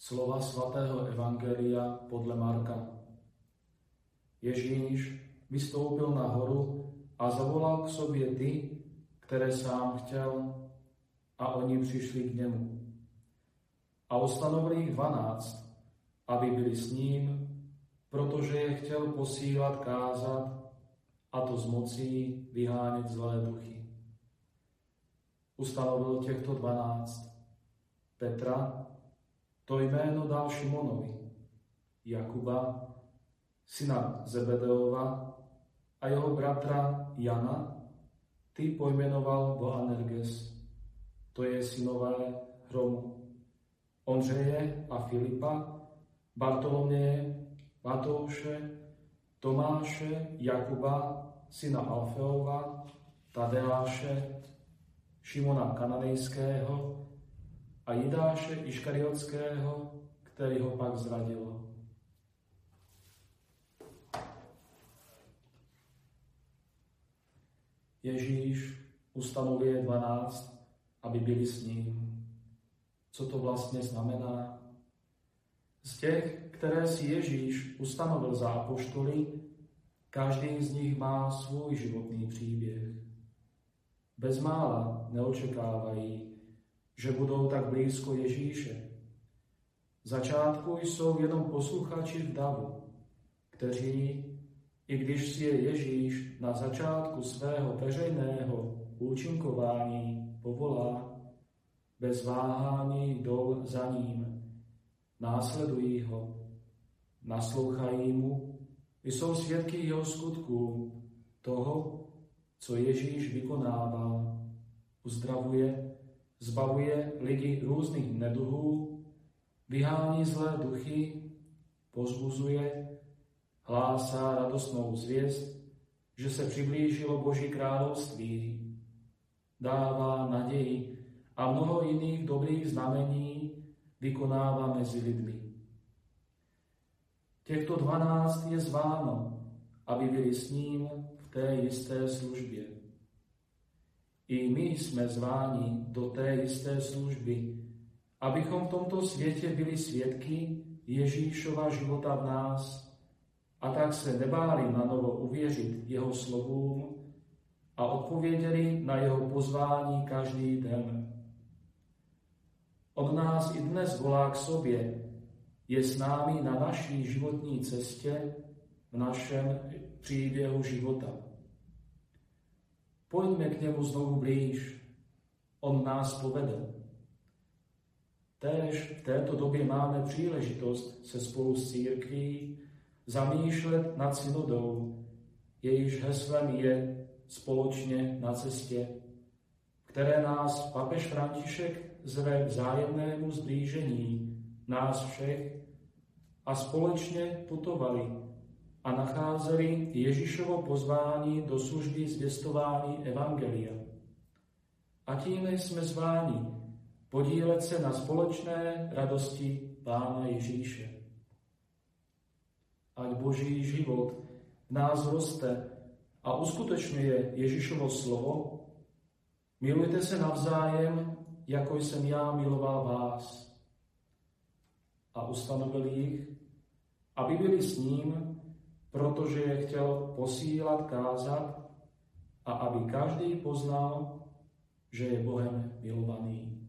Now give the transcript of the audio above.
Slova svatého Evangelia podle Marka. Ježíš vystoupil na horu a zavolal k sobě ty, které sám chtěl, a oni přišli k němu. A ustanovil jich dvanáct, aby byli s ním, protože je chtěl posílat kázat, a to z mocí vyhánět zlé duchy. Ustanovil těchto dvanáct Petra, to jméno dal Šimonovi, Jakuba, syna Zebedeova a jeho bratra Jana, ty pojmenoval Boanerges, to je synové hromu, Ondřeje a Filipa, Bartoloměje, Matouše, Tomáše, Jakuba, syna Alfeova, Tadeáše, Šimona Kananejského a Jidáše Iškariotského, který ho pak zradil. Ježíš ustanovuje dvanáct, aby byli s ním. Co to vlastně znamená? Z těch, které si Ježíš ustanovil za apoštoly, každý z nich má svůj životní příběh. Bezmála neočekávají, že budou tak blízko Ježíše. V začátku jsou jenom posluchači v davu, kteří, i když si je Ježíš na začátku svého veřejného účinkování povolá, bez váhání jdou za ním, následují ho, naslouchají mu, jsou svědky jeho skutků, toho, co Ježíš vykonává, uzdravuje, zbavuje lidi různých neduhů, vyhání zlé duchy, pozbuzuje, hlásá radostnou zvěst, že se přiblížilo Boží království, dává naději a mnoho jiných dobrých znamení vykonává mezi lidmi. Těchto dvanáct je zváno, aby byli s ním v té jisté službě. I my jsme zváni do té jisté služby, abychom v tomto světě byli svědky Ježíšova života v nás a tak se nebáli na novo uvěřit jeho slovům a odpověděli na jeho pozvání každý den. Od nás i dnes volá k sobě, je s námi na naší životní cestě, v našem příběhu života. Pojďme k němu znovu blíž, on nás povede. Též v této době máme příležitost se spolu s církví zamýšlet nad synodou, jejíž heslem je společně na cestě, které nás papež František zve k vzájemnému zblížení nás všech a společně putovali a nacházeli Ježíšovo pozvání do služby zvěstování Evangelia. A tím jsme zváni podílet se na společné radosti Pána Ježíše. Ať Boží život v nás roste a uskutečňuje Ježíšovo slovo, milujte se navzájem, jako jsem já miloval vás. A ustanovil jich, aby byli s ním, protože je chtěl posílat kázat a aby každý poznal, že je Bohem milovaný.